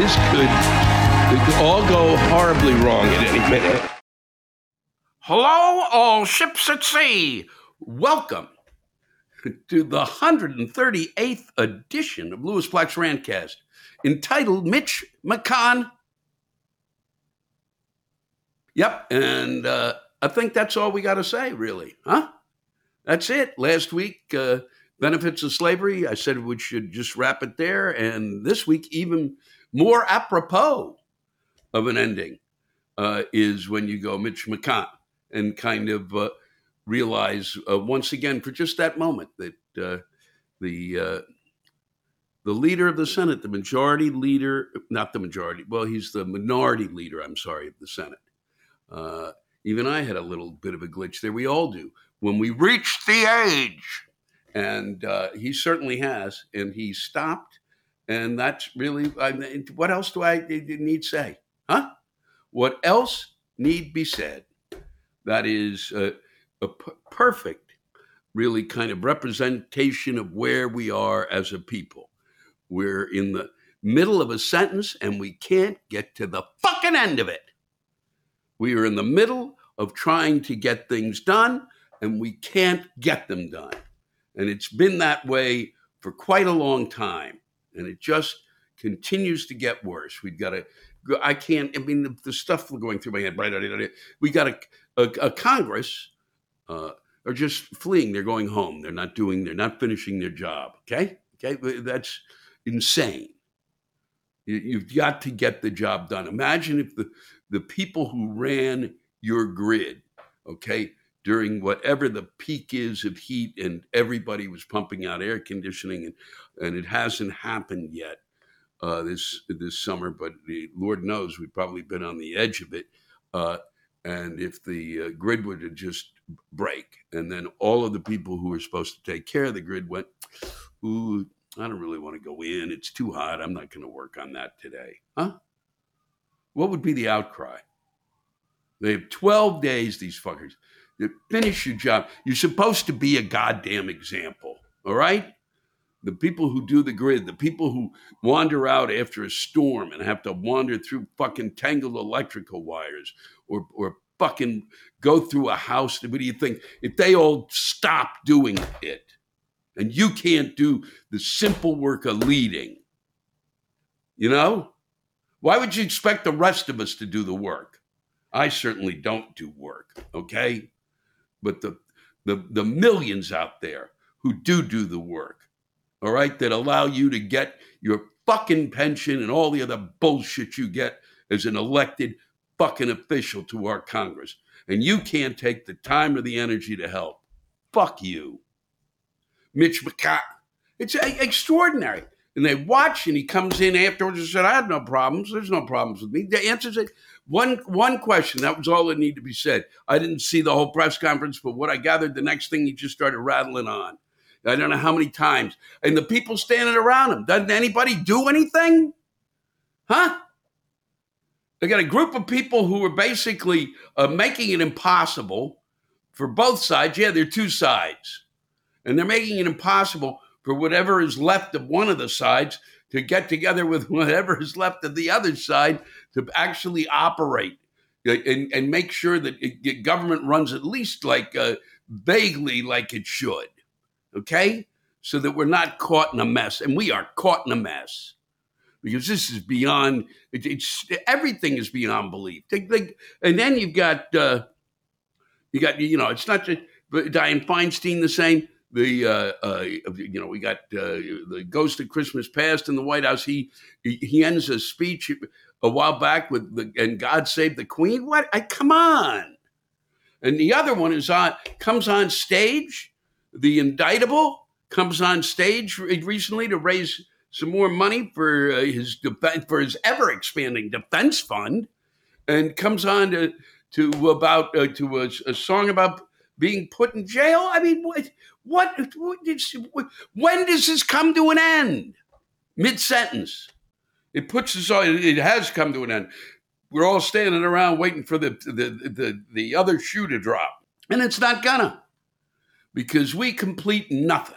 This could, could all go horribly wrong at any minute. Hello, all ships at sea. Welcome to the 138th edition of Lewis Black's Rantcast, entitled Mitch McCon. Yep, and uh, I think that's all we got to say, really, huh? That's it. Last week, uh, benefits of slavery. I said we should just wrap it there. And this week, even more apropos of an ending uh, is when you go Mitch McConnell and kind of uh, realize uh, once again for just that moment that uh, the uh, the leader of the Senate, the majority leader, not the majority, well, he's the minority leader. I'm sorry, of the Senate. Uh, even I had a little bit of a glitch there. We all do when we reach the age and uh, he certainly has, and he stopped, and that's really. I mean, what else do I need say? Huh? What else need be said? That is a, a p- perfect, really kind of representation of where we are as a people. We're in the middle of a sentence, and we can't get to the fucking end of it. We are in the middle of trying to get things done, and we can't get them done. And it's been that way for quite a long time. And it just continues to get worse. We've got to, I can't, I mean, the, the stuff going through my head, we got a, a, a Congress uh, are just fleeing. They're going home. They're not doing, they're not finishing their job. Okay. Okay. That's insane. You've got to get the job done. Imagine if the, the people who ran your grid, okay, during whatever the peak is of heat and everybody was pumping out air conditioning and, and it hasn't happened yet uh, this this summer but the, lord knows we've probably been on the edge of it uh, and if the uh, grid would have just break and then all of the people who were supposed to take care of the grid went ooh i don't really want to go in it's too hot i'm not going to work on that today. Huh? What would be the outcry? They have 12 days these fuckers Finish your job. You're supposed to be a goddamn example. All right? The people who do the grid, the people who wander out after a storm and have to wander through fucking tangled electrical wires or, or fucking go through a house. What do you think? If they all stop doing it and you can't do the simple work of leading, you know, Why would you expect the rest of us to do the work? I certainly don't do work, okay? But the the the millions out there who do do the work, all right, that allow you to get your fucking pension and all the other bullshit you get as an elected fucking official to our Congress. And you can't take the time or the energy to help. Fuck you. Mitch McConnell. It's extraordinary. And they watch, and he comes in afterwards and said, I had no problems. There's no problems with me. The answer is one, one question. That was all that needed to be said. I didn't see the whole press conference, but what I gathered, the next thing he just started rattling on. I don't know how many times. And the people standing around him, doesn't anybody do anything? Huh? They got a group of people who are basically uh, making it impossible for both sides. Yeah, they're two sides. And they're making it impossible for whatever is left of one of the sides to get together with whatever is left of the other side to actually operate uh, and, and make sure that it, government runs at least like uh, vaguely like it should. Okay? So that we're not caught in a mess. And we are caught in a mess because this is beyond, it, it's everything is beyond belief. and then you've got, uh, you got, you know, it's not just Dianne Feinstein the same the uh, uh, you know we got uh, the ghost of Christmas past in the White House. He he ends a speech a while back with the and God save the Queen. What? I come on. And the other one is on comes on stage. The indictable comes on stage recently to raise some more money for uh, his for his ever expanding defense fund, and comes on to to about uh, to a, a song about being put in jail. I mean, what? What, what when does this come to an end? Mid sentence. It puts us all, it has come to an end. We're all standing around waiting for the, the, the, the other shoe to drop. And it's not gonna because we complete nothing.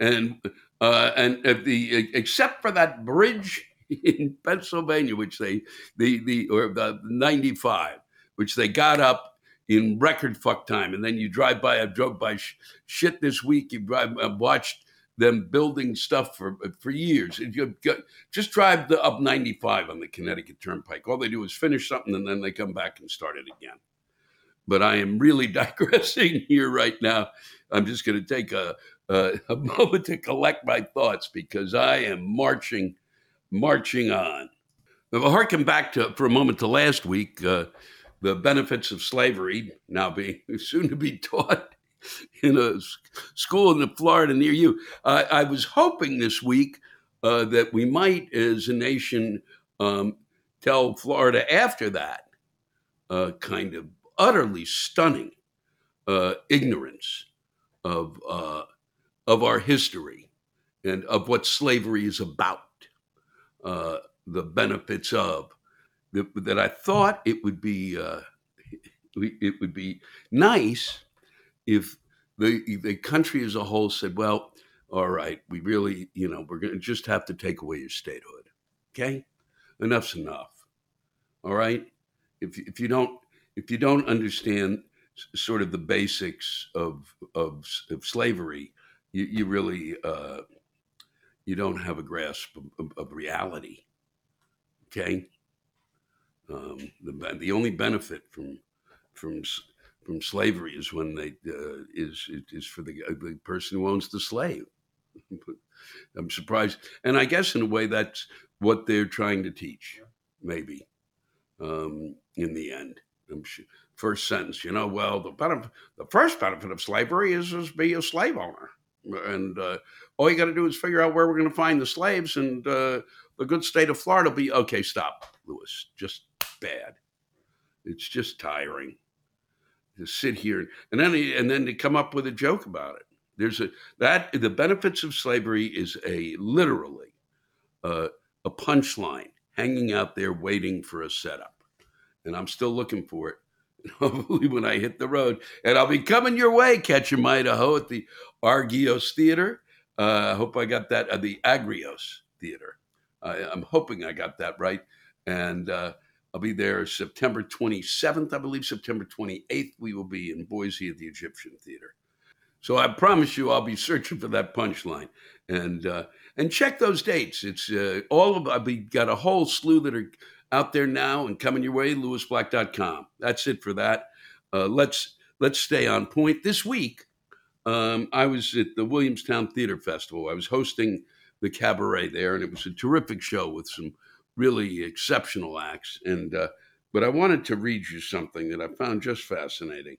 And, uh, and uh, the, except for that bridge in Pennsylvania, which they, the, the, or the 95, which they got up in record fuck time. And then you drive by, I drove by sh- shit this week. You drive, I watched them building stuff for for years. You just drive the up 95 on the Connecticut Turnpike. All they do is finish something and then they come back and start it again. But I am really digressing here right now. I'm just going to take a, a, a moment to collect my thoughts because I am marching, marching on. Now, harken back to for a moment to last week. Uh, the benefits of slavery now being soon to be taught in a school in the Florida near you. I was hoping this week uh, that we might, as a nation, um, tell Florida after that uh, kind of utterly stunning uh, ignorance of uh, of our history and of what slavery is about, uh, the benefits of that, that I thought it would be it would be nice if the the country as a whole said, "Well, all right, we really, you know, we're going to just have to take away your statehood." Okay, enough's enough. All right, if if you don't if you don't understand sort of the basics of of, of slavery, you, you really uh, you don't have a grasp of, of, of reality. Okay, um, the the only benefit from from from slavery is when they uh, is is for the the person who owns the slave. I'm surprised, and I guess in a way that's what they're trying to teach, maybe. Um, in the end, sure, first sentence, you know, well, the benefit, the first benefit of slavery is is be a slave owner, and uh, all you got to do is figure out where we're going to find the slaves, and uh, the good state of Florida will be okay. Stop, Lewis. Just bad. It's just tiring to sit here and then and then to come up with a joke about it. There's a that the benefits of slavery is a literally uh, a punchline hanging out there waiting for a setup, and I'm still looking for it. Hopefully, when I hit the road, and I'll be coming your way, Ketchum, Idaho, at the Argios Theater. Uh, I hope I got that. Uh, the Agrios Theater. I, am hoping I got that right, and uh, I'll be there September 27th, I believe. September 28th, we will be in Boise at the Egyptian Theater. So I promise you, I'll be searching for that punchline and uh, and check those dates. It's uh, all of I've got a whole slew that are out there now and coming your way. LewisBlack.com. That's it for that. Uh, let's let's stay on point. This week, um, I was at the Williamstown Theater Festival. I was hosting the cabaret there, and it was a terrific show with some really exceptional acts. And uh, but I wanted to read you something that I found just fascinating.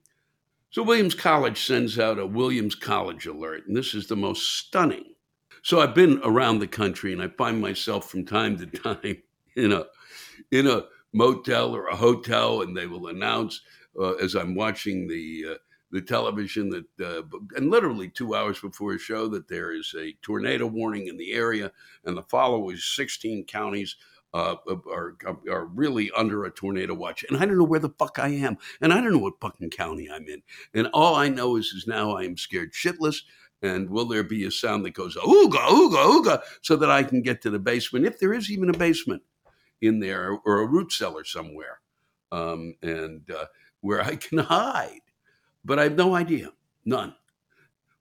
So Williams College sends out a Williams College alert, and this is the most stunning. So I've been around the country, and I find myself from time to time in a in a motel or a hotel, and they will announce uh, as I'm watching the uh, the television that, uh, and literally two hours before a show, that there is a tornado warning in the area, and the following 16 counties uh, are are really under a tornado watch, and I don't know where the fuck I am, and I don't know what fucking county I'm in, and all I know is is now I am scared shitless. And will there be a sound that goes ooga ooga ooga so that I can get to the basement, if there is even a basement in there, or a root cellar somewhere, um, and uh, where I can hide? But I have no idea, none.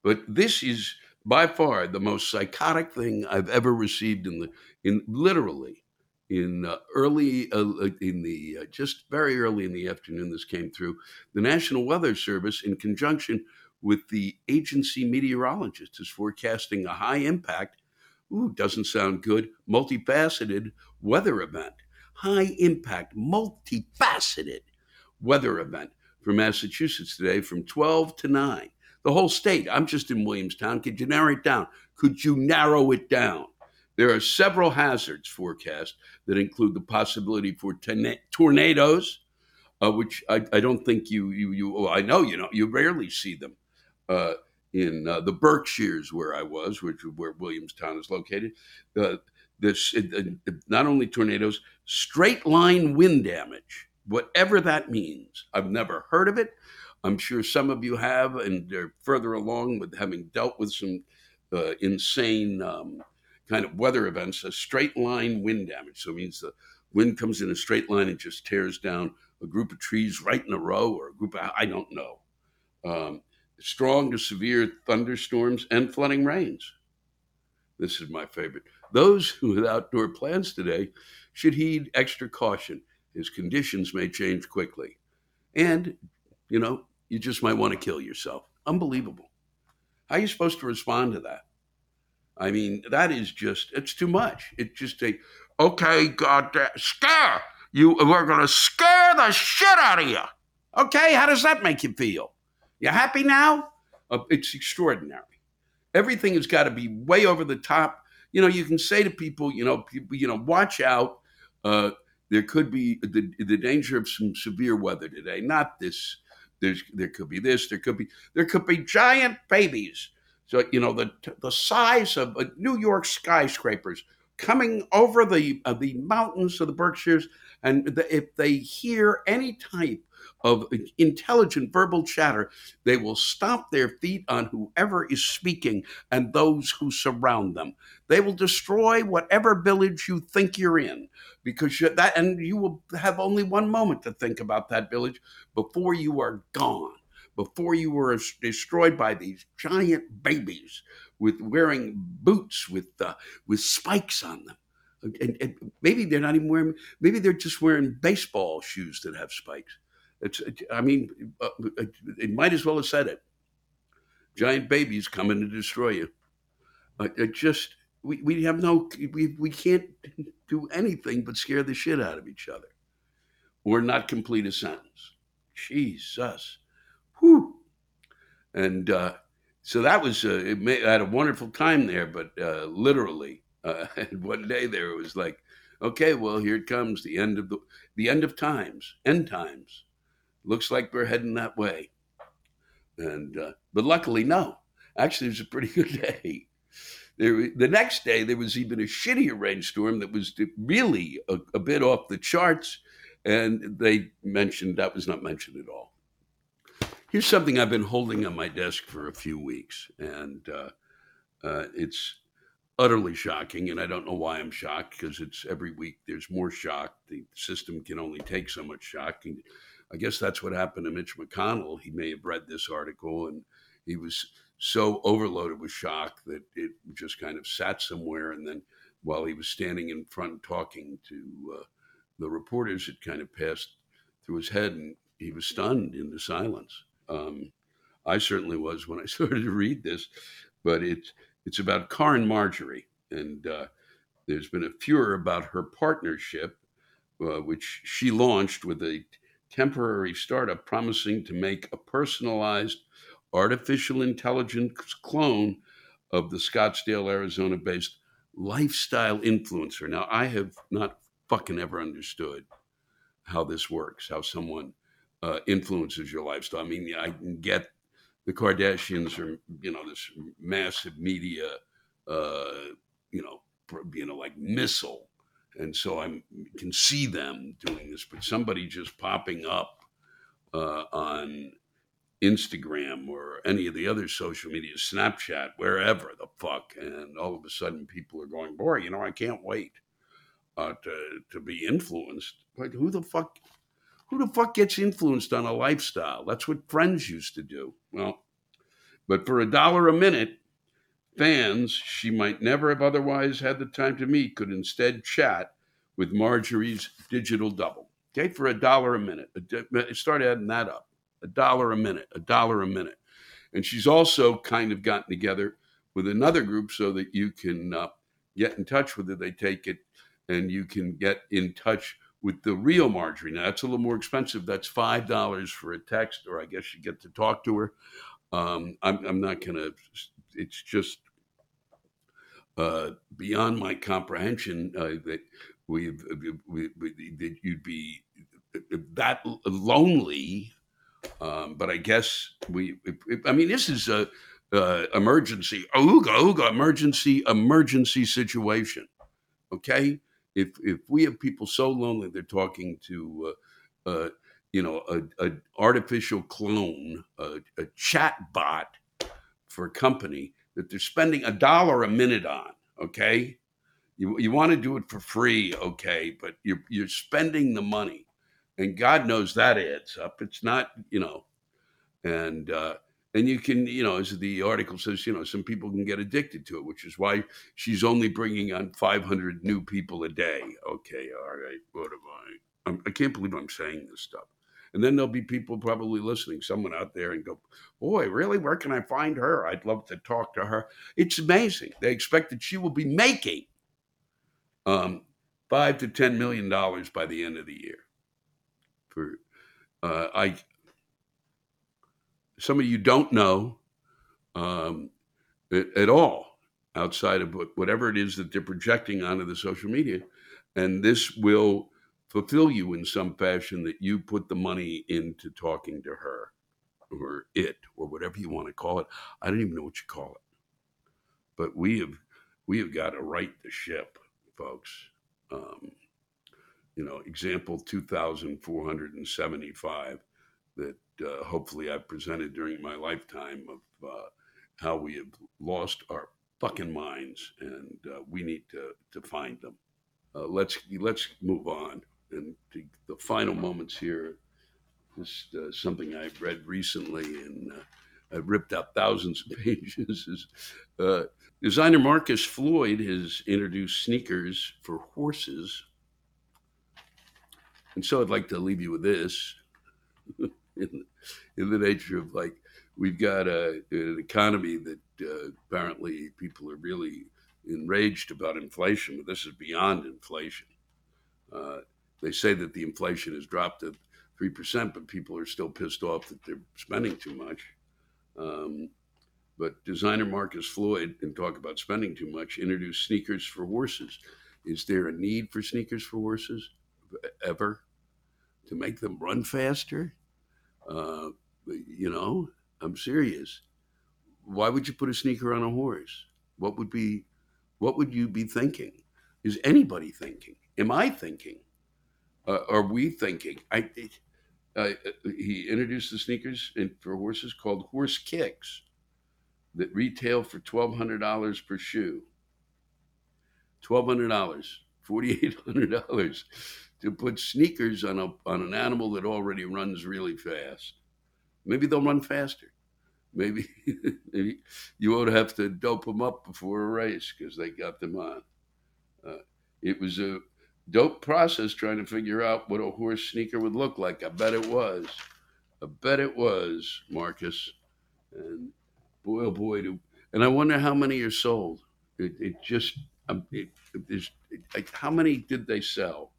But this is by far the most psychotic thing I've ever received in the in literally in uh, early uh, in the uh, just very early in the afternoon this came through the national weather service in conjunction with the agency meteorologist is forecasting a high impact ooh doesn't sound good multifaceted weather event. High impact multifaceted weather event for massachusetts today from 12 to 9 the whole state i'm just in williamstown could you narrow it down? Could you narrow it down there are several hazards forecast that include the possibility for ten- tornadoes, uh, which I, I, don't think you you you. Well, I know you know you rarely see them uh, in uh, the Berkshires where I was, which where Williamstown is located. Uh, this not only tornadoes, straight line wind damage, whatever that means. I've never heard of it. I'm sure some of you have, and they're further along with having dealt with some uh, insane. Um, kind of weather events, a straight line wind damage. So it means the wind comes in a straight line and just tears down a group of trees right in a row or a group of, I don't know. Um, strong to severe thunderstorms and flooding rains. This is my favorite. Those with outdoor plans today should heed extra caution as conditions may change quickly. And, you know, you just might want to kill yourself. Unbelievable. How are you supposed to respond to that? I mean, that is just, it's too much. It's just a, okay, God, scare. You, we're going to scare the shit out of you. Okay, how does that make you feel? You happy now? Uh, it's extraordinary. Everything has got to be way over the top. You know, you can say to people, you know, people, you know, watch out. Uh, there could be the, the danger of some severe weather today. Not this. There's there could be this. There could be there could be giant babies so you know the the size of uh, New York skyscrapers coming over the uh, the mountains of the Berkshires, and the, if they hear any type of intelligent verbal chatter, they will stomp their feet on whoever is speaking and those who surround them. They will destroy whatever village you think you're in because that, and you will have only one moment to think about that village before you are gone before you were destroyed by these giant babies with wearing boots with uh, with spikes on them. And, and, maybe they're not even wearing. Maybe they're just wearing baseball shoes that have spikes. It's. I mean, uh, it might as well have said it. Giant babies coming to destroy you. Uh, it just we, we have no we we can't do anything but scare the shit out of each other, or not complete a sentence. Jesus. And uh, so that was, uh, it I had a wonderful time there, but uh, literally, uh, one day there it was like, okay, well, here it comes, the end of the, the end of times, end times. Looks like we're heading that way. And, uh, but luckily, no. Actually, it was a pretty good day. There, the next day, there was even a shittier rainstorm that was really a, a bit off the charts. And they mentioned that was not mentioned at all. Here's something I've been holding on my desk for a few weeks, and uh, uh, it's utterly shocking. And I don't know why I'm shocked because it's every week there's more shock. The system can only take so much shock. And I guess that's what happened to Mitch McConnell. He may have read this article and he was so overloaded with shock that it just kind of sat somewhere. And then while he was standing in front talking to uh, the reporters, it kind of passed through his head and he was stunned into silence. Um, I certainly was when I started to read this, but it's it's about Caryn Marjorie, and uh, there's been a furor about her partnership, uh, which she launched with a temporary startup promising to make a personalized artificial intelligence clone of the Scottsdale, Arizona based lifestyle influencer. Now, I have not fucking ever understood how this works, how someone uh, influences your lifestyle. I mean, I can get the Kardashians are, you know, this massive media, uh, you know, you know, like missile. And so I can see them doing this, but somebody just popping up uh, on Instagram or any of the other social media, Snapchat, wherever the fuck, and all of a sudden people are going, boy, you know, I can't wait uh, to to be influenced. Like who the fuck, who the fuck gets influenced on a lifestyle? That's what friends used to do. Well, but for a dollar a minute, fans she might never have otherwise had the time to meet could instead chat with Marjorie's digital double. Okay, for a dollar a minute. Start adding that up a dollar a minute, a dollar a minute. And she's also kind of gotten together with another group so that you can uh, get in touch with her. They take it and you can get in touch with the real Marjorie. Now, that's a little more expensive. That's $5 for a text, or I guess you get to talk to her. Um, I'm, I'm, not to, it's just uh, beyond my comprehension uh, that we've, we, we, that you'd be that lonely um, but I guess we, I mean, this is a, uh, emergency, ooga, ooga, emergency, emergency situation. Okay. If, if we have people so lonely, they're talking to, uh, uh, you know, a, a, artificial clone, a, a chat bot for a company that they're spending a dollar a minute on. Okay. You, you want to do it for free. Okay. But you're, you're spending the money and God knows that adds up. It's not, you know, and uh, and you can, you know, as the article says, you know, some people can get addicted to it, which is why she's only bringing on 500 new people a day. Okay, all right, what am I? I'm, I can not believe I'm saying this stuff. And then there'll be people probably listening, someone out there, and go, "Boy, really? Where can I find her? I'd love to talk to her." It's amazing. They expect that she will be making um, five to ten million dollars by the end of the year for uh, I. Some of you don't know um, at all outside of whatever it is that they're projecting onto the social media, and this will fulfill you in some fashion that you put the money into talking to her or it or whatever you want to call it. I don't even know what you call it, but we have we have got to right the ship, folks. Um, you know, example 2,475 that uh, hopefully I've presented during my lifetime of uh, how we have lost our fucking minds and uh, we need to, to find them. Uh, let's, let's move on. And the final moments here, just uh, something I've read recently and uh, I've ripped out thousands of pages is designer Marcus Floyd has introduced sneakers for horses and so I'd like to leave you with this in, in the nature of like, we've got a, an economy that uh, apparently people are really enraged about inflation, but this is beyond inflation. Uh, they say that the inflation has dropped to 3%, but people are still pissed off that they're spending too much. Um, but designer Marcus Floyd, and talk about spending too much, introduced sneakers for horses. Is there a need for sneakers for horses ever? to make them run faster. Uh, you know, I'm serious. Why would you put a sneaker on a horse? What would be, what would you be thinking? Is anybody thinking? Am I thinking? Uh, are we thinking? I, uh, he introduced the sneakers in, for horses called Horse Kicks that retail for twelve hundred dollars per shoe. Twelve hundred dollars, forty eight hundred dollars to put sneakers on a on an animal that already runs really fast. Maybe they'll run faster. maybe, maybe you won't have to dope them up before a race because they got them on. Uh, it was a dope process trying to figure out what a horse sneaker would look like. I bet it was. I bet it was, Marcus. And boy, oh boy, do, and I wonder how many are sold. It, it just, um, it, it, how many did they sell?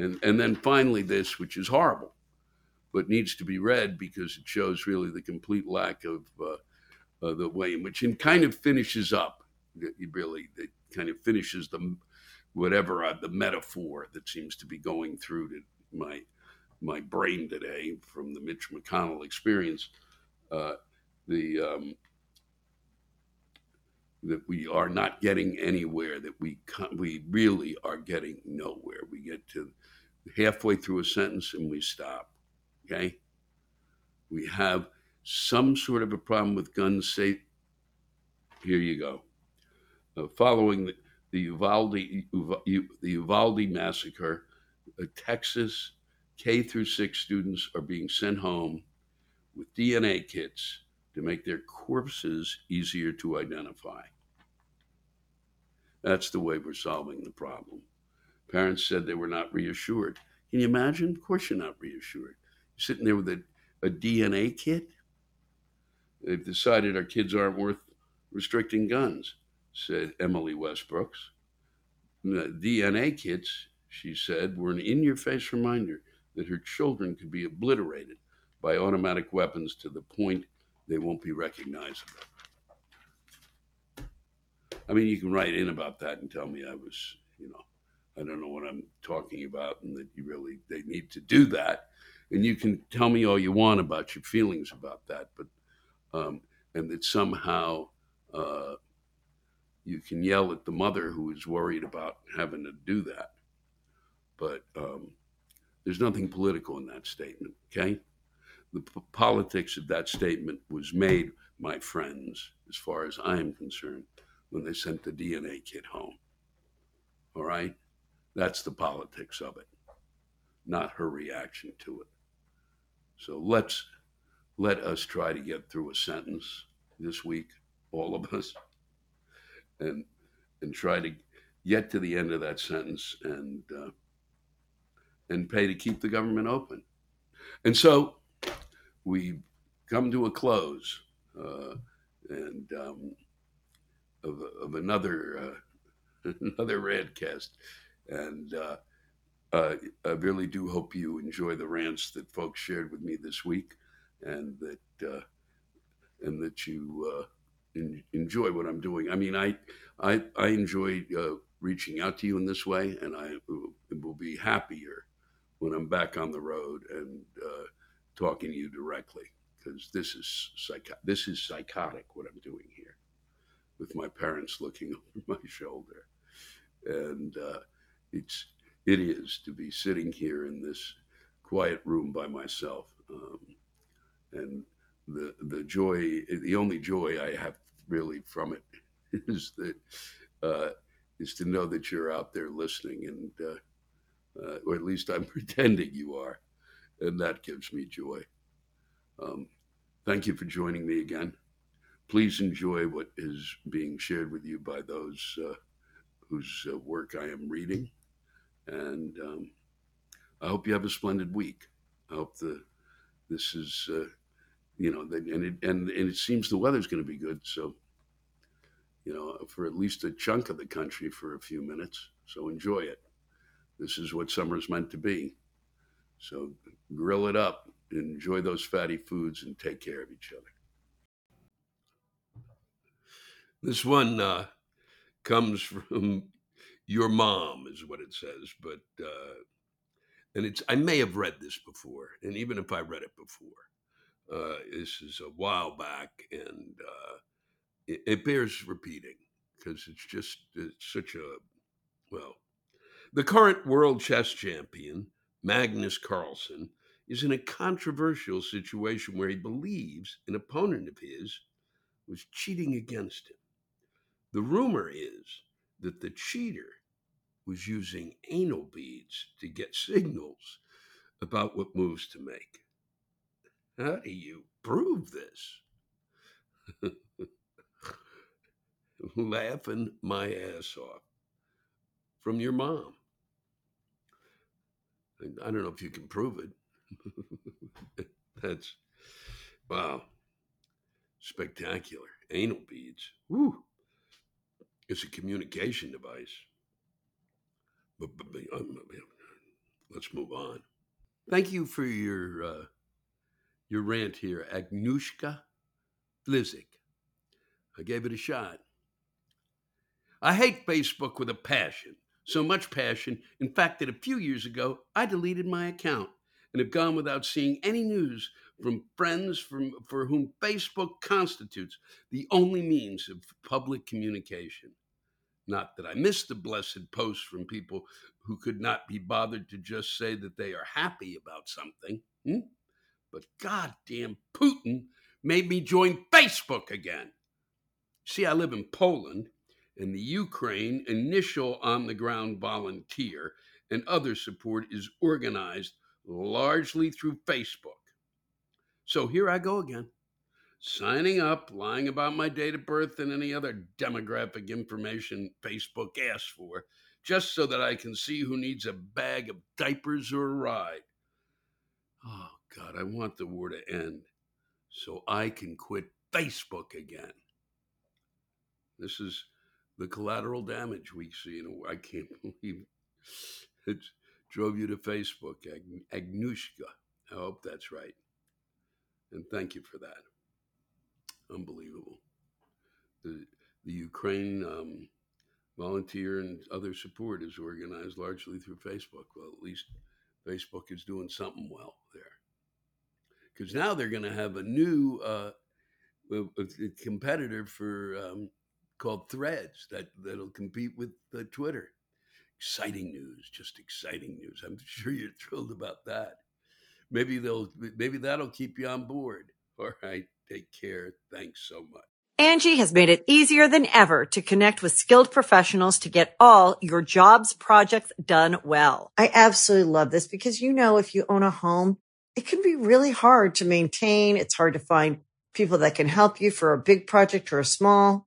And, and then finally, this, which is horrible, but needs to be read because it shows really the complete lack of uh, uh, the way in which it kind of finishes up. Really, it kind of finishes the whatever uh, the metaphor that seems to be going through to my my brain today from the Mitch McConnell experience. Uh, the um, that we are not getting anywhere. That we we really are getting nowhere. We get to halfway through a sentence and we stop. Okay, we have some sort of a problem with guns. Say, here you go. Uh, following the the Uvalde, the Uvalde massacre, uh, Texas K through six students are being sent home with DNA kits to make their corpses easier to identify. That's the way we're solving the problem. Parents said they were not reassured. Can you imagine? Of course, you're not reassured. You're sitting there with a, a DNA kit. They've decided our kids aren't worth restricting guns said Emily Westbrooks. The DNA kits, she said, were an in your face reminder that her children could be obliterated by automatic weapons to the point they won't be recognizable. I mean, you can write in about that and tell me I was, you know, I don't know what I'm talking about and that you really, they need to do that. And you can tell me all you want about your feelings about that, but, um, and that somehow, uh, you can yell at the mother who is worried about having to do that. But um, there's nothing political in that statement, okay? The p- politics of that statement was made, my friends, as far as I am concerned, when they sent the DNA kit home. All right? That's the politics of it, not her reaction to it. So let's let us try to get through a sentence this week, all of us and and try to get to the end of that sentence and uh, and pay to keep the government open. And so we come to a close uh, and um, of, of another uh, another Rantcast, and uh, uh, I really do hope you enjoy the rants that folks shared with me this week, and that uh, and that you in, enjoy what I'm doing. I mean, I I, I enjoy uh, reaching out to you in this way, and I will be happier when I'm back on the road and uh, talking to you directly because this is psych- this is psychotic what I'm doing here with my parents looking over my shoulder, and uh, it's it is to be sitting here in this quiet room by myself. Um, and the the joy, the only joy I have really from it is that uh, is to know that you're out there listening, and uh, uh, or at least I'm pretending you are, and that gives me joy. Um, thank you for joining me again. Please enjoy what is being shared with you by those uh, whose uh, work I am reading, and um, I hope you have a splendid week. I hope the this is uh, you know, and it, and and it seems the weather's going to be good. So, you know, for at least a chunk of the country for a few minutes. So enjoy it. This is what summer's meant to be. So grill it up, enjoy those fatty foods, and take care of each other. This one uh, comes from your mom, is what it says, but uh, and it's I may have read this before, and even if I read it before, uh, this is a while back, and uh, it, it, bears repeating because it's just it's such a well. The current world chess champion, Magnus Carlsen, is in a controversial situation where he believes an opponent of his was cheating against him. The rumor is that the cheater was using anal beads to get signals about what moves to make. How do you prove this? Laughing my ass off from your mom. I don't know if you can prove it. That's wow, spectacular. Anal beads. Woo. It's a communication device. But, but, but um, let's move on. Thank you for your uh, your rant here, Agnushka Flizik. I gave it a shot. I hate Facebook with a passion. So much passion, in fact, that a few years ago, I deleted my account and have gone without seeing any news from friends from, for whom Facebook constitutes the only means of public communication. Not that I miss the blessed posts from people who could not be bothered to just say that they are happy about something. Hmm? But goddamn Putin made me join Facebook again. See, I live in Poland, and the Ukraine initial on the ground volunteer and other support is organized largely through Facebook. So here I go again, signing up, lying about my date of birth and any other demographic information Facebook asks for, just so that I can see who needs a bag of diapers or a ride. Oh, God, I want the war to end so I can quit Facebook again. This is the collateral damage we see. And I can't believe it drove you to Facebook, Ag- Agnushka. I hope that's right. And thank you for that. Unbelievable. The, the Ukraine um, volunteer and other support is organized largely through Facebook. Well, at least Facebook is doing something well there. Because now they're going to have a new uh, competitor for um, called Threads that that'll compete with uh, Twitter. Exciting news, just exciting news. I'm sure you're thrilled about that. Maybe they'll maybe that'll keep you on board. All right, take care. Thanks so much. Angie has made it easier than ever to connect with skilled professionals to get all your jobs projects done well. I absolutely love this because you know if you own a home, it can be really hard to maintain. It's hard to find people that can help you for a big project or a small.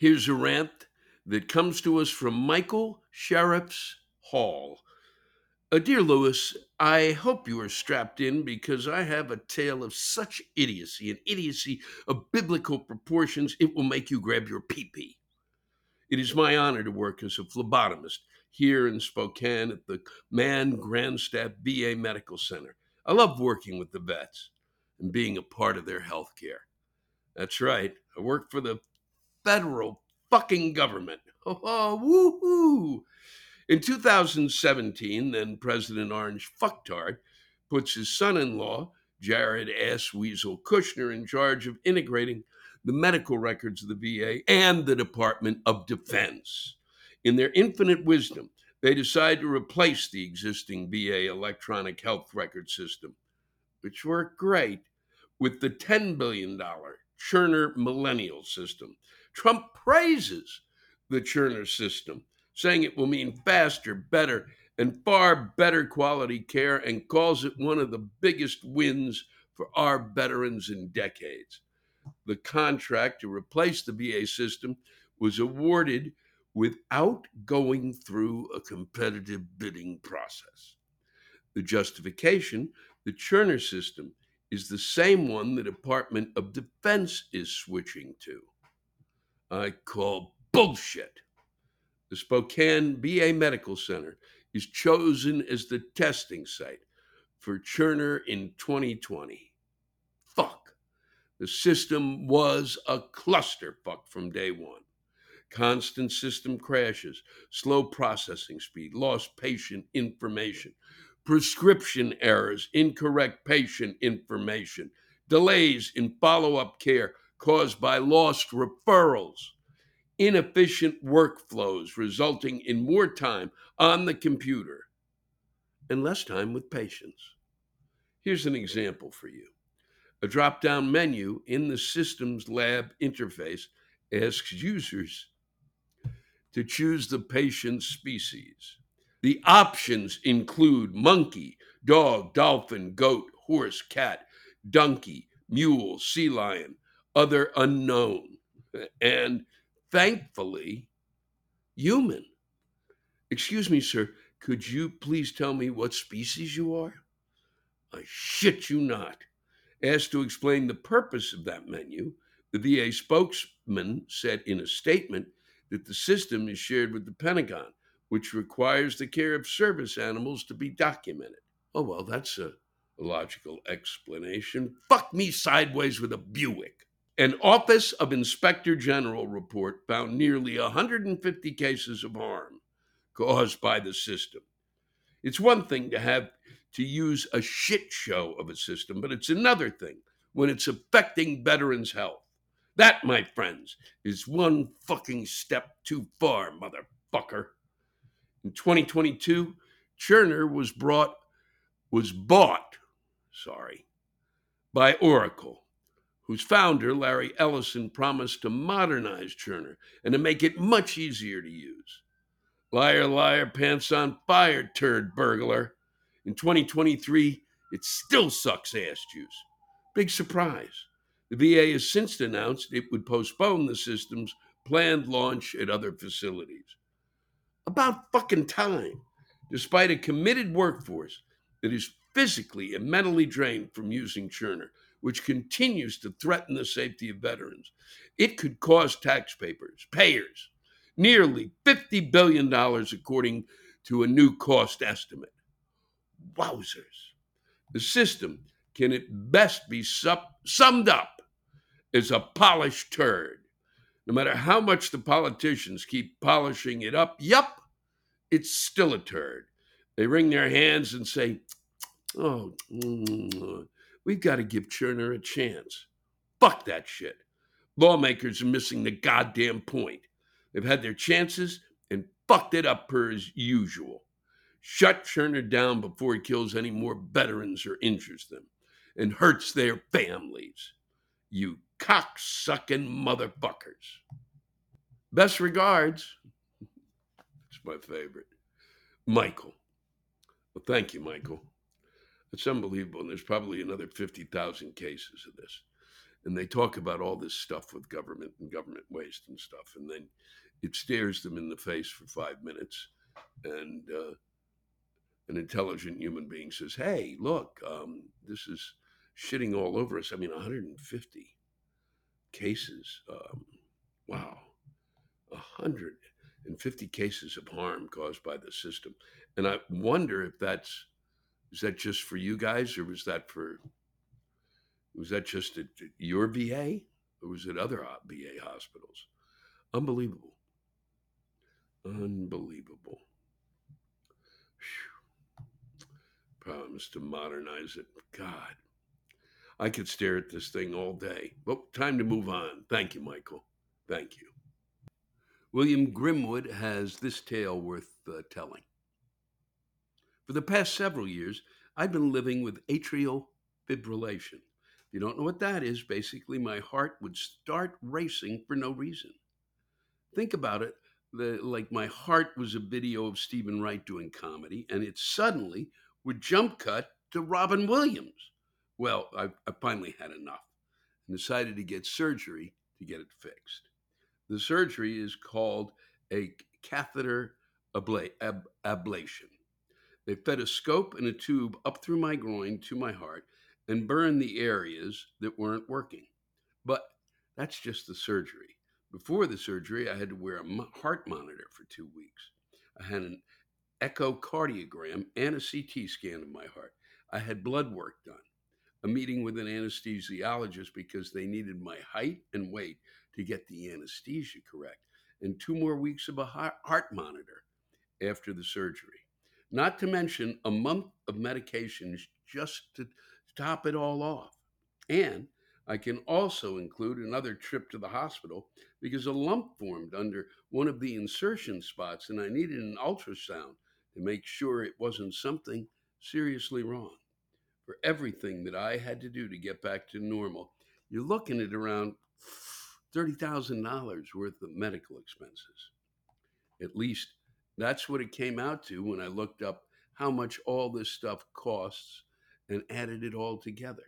Here's a rant that comes to us from Michael Sheriff's Hall. Uh, dear Lewis, I hope you are strapped in because I have a tale of such idiocy, an idiocy of biblical proportions, it will make you grab your pee pee. It is my honor to work as a phlebotomist here in Spokane at the Mann Grandstaff VA Medical Center. I love working with the vets and being a part of their health care. That's right, I work for the federal fucking government. Oh, woohoo! In 2017, then President Orange Fucktard puts his son in law, Jared S. Weasel Kushner, in charge of integrating the medical records of the VA and the Department of Defense. In their infinite wisdom, they decide to replace the existing VA electronic health record system, which worked great, with the $10 billion Cerner Millennium System. Trump praises the Cerner system, saying it will mean faster, better, and far better quality care, and calls it one of the biggest wins for our veterans in decades. The contract to replace the VA system was awarded without going through a competitive bidding process. The justification the Cerner system is the same one the Department of Defense is switching to. I call bullshit. The Spokane VA Medical Center is chosen as the testing site for Cerner in 2020. Fuck. The system was a clusterfuck from day one. Constant system crashes, slow processing speed, lost patient information, prescription errors, incorrect patient information, delays in follow up care caused by lost referrals, inefficient workflows resulting in more time on the computer and less time with patients. Here's an example for you. A drop down menu in the systems lab interface asks users to choose the patient's species. The options include monkey, dog, dolphin, goat, horse, cat, donkey, mule, sea lion, other unknown, and thankfully, human. Excuse me, sir, could you please tell me what species you are? I shit you not. Asked to explain the purpose of that menu, the VA spokesman said in a statement that the system is shared with the Pentagon, which requires the care of service animals to be documented. Oh, well, that's a logical explanation. Fuck me sideways with a Buick. An Office of Inspector General report found nearly 150 cases of harm caused by the system. It's one thing to have to use a shit show of a system, but it's another thing when it's affecting veterans' health. That, my friends, is one fucking step too far, motherfucker. In 2022, Cerner was brought was bought, sorry, by Oracle, whose founder, Larry Ellison, promised to modernize Cerner and to make it much easier to use. Liar, liar, pants on fire, turd burglar. In 2023, it still sucks ass juice. Big surprise. The VA has since announced it would postpone the system's planned launch at other facilities. About fucking time. Despite a committed workforce that is physically and mentally drained from using Cerner, which continues to threaten the safety of veterans, it could cost taxpayers, payers, nearly $50 billion, according to a new cost estimate. Wowzers. The system can at best be summed up as a polished turd. No matter how much the politicians keep polishing it up, yup, it's still a turd. They wring their hands and say, oh, mm, we've got to give Cerner a chance. Fuck that shit. Lawmakers are missing the goddamn point. They've had their chances and fucked it up per as usual. Shut Cerner down before he kills any more veterans or injures them and hurts their families. You cocksucking motherfuckers. Best regards. It's my favorite. Michael. Well, thank you, Michael. It's unbelievable. And there's probably another 50,000 cases of this. And they talk about all this stuff with government and government waste and stuff. And then it stares them in the face for five minutes. And uh, an intelligent human being says, Hey, look, um, this is shitting all over us. I mean, 150 cases. Um, wow, 150 cases of harm caused by the system. And I wonder if that's, is that just for you guys or was that for, was that just at your VA or was it other VA hospitals? Unbelievable. Unbelievable. Whew. Promise to modernize it. God. I could stare at this thing all day. But time to move on. Thank you, Michael. Thank you. William Grimwood has this tale worth uh, telling. For the past several years, I've been living with atrial fibrillation. If you don't know what that is, basically my heart would start racing for no reason. Think about it the, like my heart was a video of Steven Wright doing comedy, and it suddenly would jump cut to Robin Williams. Well, I, I finally had enough and decided to get surgery to get it fixed. The surgery is called a catheter abla- ab- ablation. They fed a scope and a tube up through my groin to my heart and burned the areas that weren't working. But that's just the surgery. Before the surgery, I had to wear a heart monitor for two weeks. I had an echocardiogram and a CT scan of my heart. I had blood work done, a meeting with an anesthesiologist because they needed my height and weight to get the anesthesia correct, and two more weeks of a heart monitor after the surgery. Not to mention a month of medications just to top it all off. And I can also include another trip to the hospital because a lump formed under one of the insertion spots and I needed an ultrasound to make sure it wasn't something seriously wrong. For everything that I had to do to get back to normal, you're looking at around $30,000 worth of medical expenses. At least that's what it came out to when I looked up how much all this stuff costs and added it all together.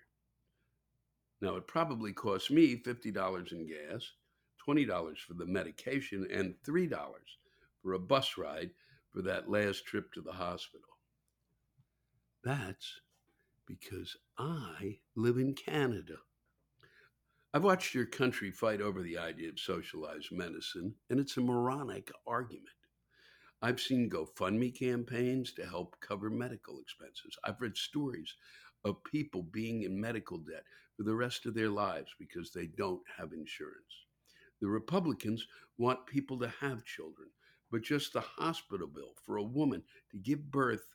Now, it probably cost me $50 in gas, $20 for the medication, and $3 for a bus ride for that last trip to the hospital. That's because I live in Canada. I've watched your country fight over the idea of socialized medicine, and it's a moronic argument. I've seen GoFundMe campaigns to help cover medical expenses. I've read stories of people being in medical debt for the rest of their lives because they don't have insurance. The Republicans want people to have children, but just the hospital bill for a woman to give birth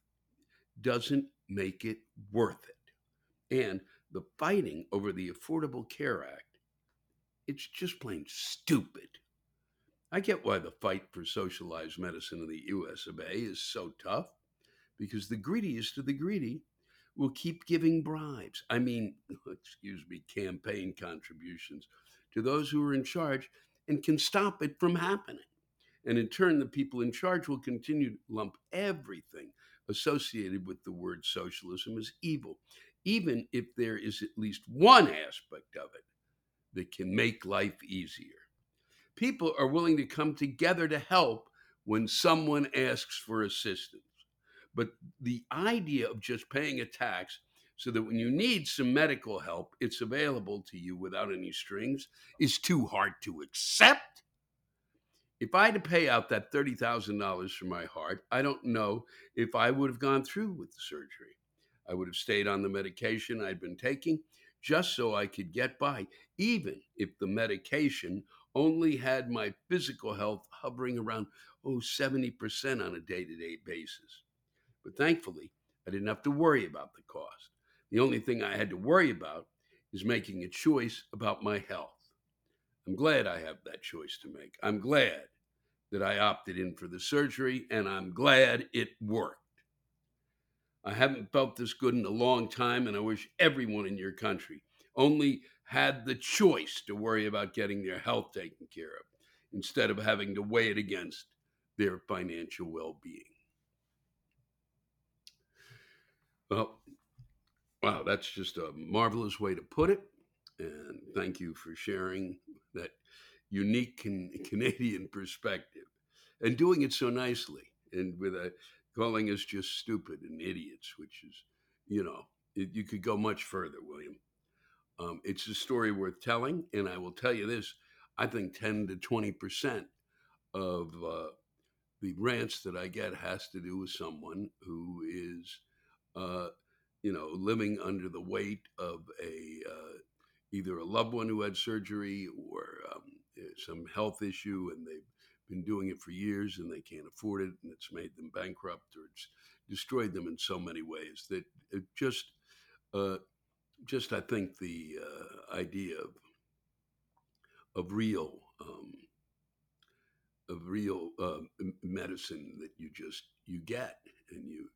doesn't make it worth it. And the fighting over the Affordable Care Act, it's just plain stupid. I get why the fight for socialized medicine in the US of A is so tough, because the greediest of the greedy will keep giving bribes. I mean, excuse me, campaign contributions to those who are in charge and can stop it from happening. And in turn, the people in charge will continue to lump everything associated with the word socialism as evil, even if there is at least one aspect of it that can make life easier. People are willing to come together to help when someone asks for assistance. But the idea of just paying a tax so that when you need some medical help, it's available to you without any strings is too hard to accept. If I had to pay out that $30,000 for my heart, I don't know if I would have gone through with the surgery. I would have stayed on the medication I'd been taking just so I could get by, even if the medication only had my physical health hovering around, oh, 70% on a day to day basis. But thankfully, I didn't have to worry about the cost. The only thing I had to worry about is making a choice about my health. I'm glad I have that choice to make. I'm glad that I opted in for the surgery, and I'm glad it worked. I haven't felt this good in a long time, and I wish everyone in your country only had the choice to worry about getting their health taken care of instead of having to weigh it against their financial well being. Well, wow, that's just a marvelous way to put it. And thank you for sharing that unique can, Canadian perspective and doing it so nicely and with a calling us just stupid and idiots, which is, you know, it, you could go much further, William. Um, it's a story worth telling. And I will tell you this I think 10 to 20% of uh, the rants that I get has to do with someone who is uh, you know, living under the weight of a uh, either a loved one who had surgery or um, eh, some health issue, and they've been doing it for years and they can't afford it, and it's made them bankrupt or it's destroyed them in so many ways that it just, uh, just I think the uh, idea of of real. Um, of real uh, medicine that you just you get and you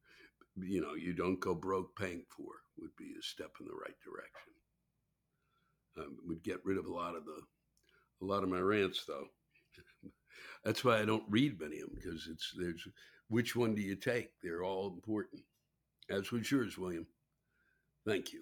you know you don't go broke paying for would be a step in the right direction. Um, would get rid of a lot of the a lot of my rants though. That's why I don't read many of them because it's there's which one do you take? They're all important. As was yours, William. Thank you.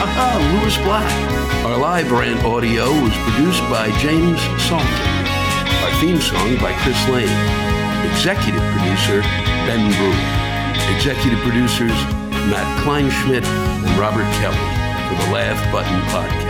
Aha, Lewis Black. Our live rant audio was produced by James Salter. Our theme song by Chris Lane. Executive producer, Ben Brewer. Executive producers, Matt Kleinschmidt and Robert Kelly for the Laugh Button Podcast.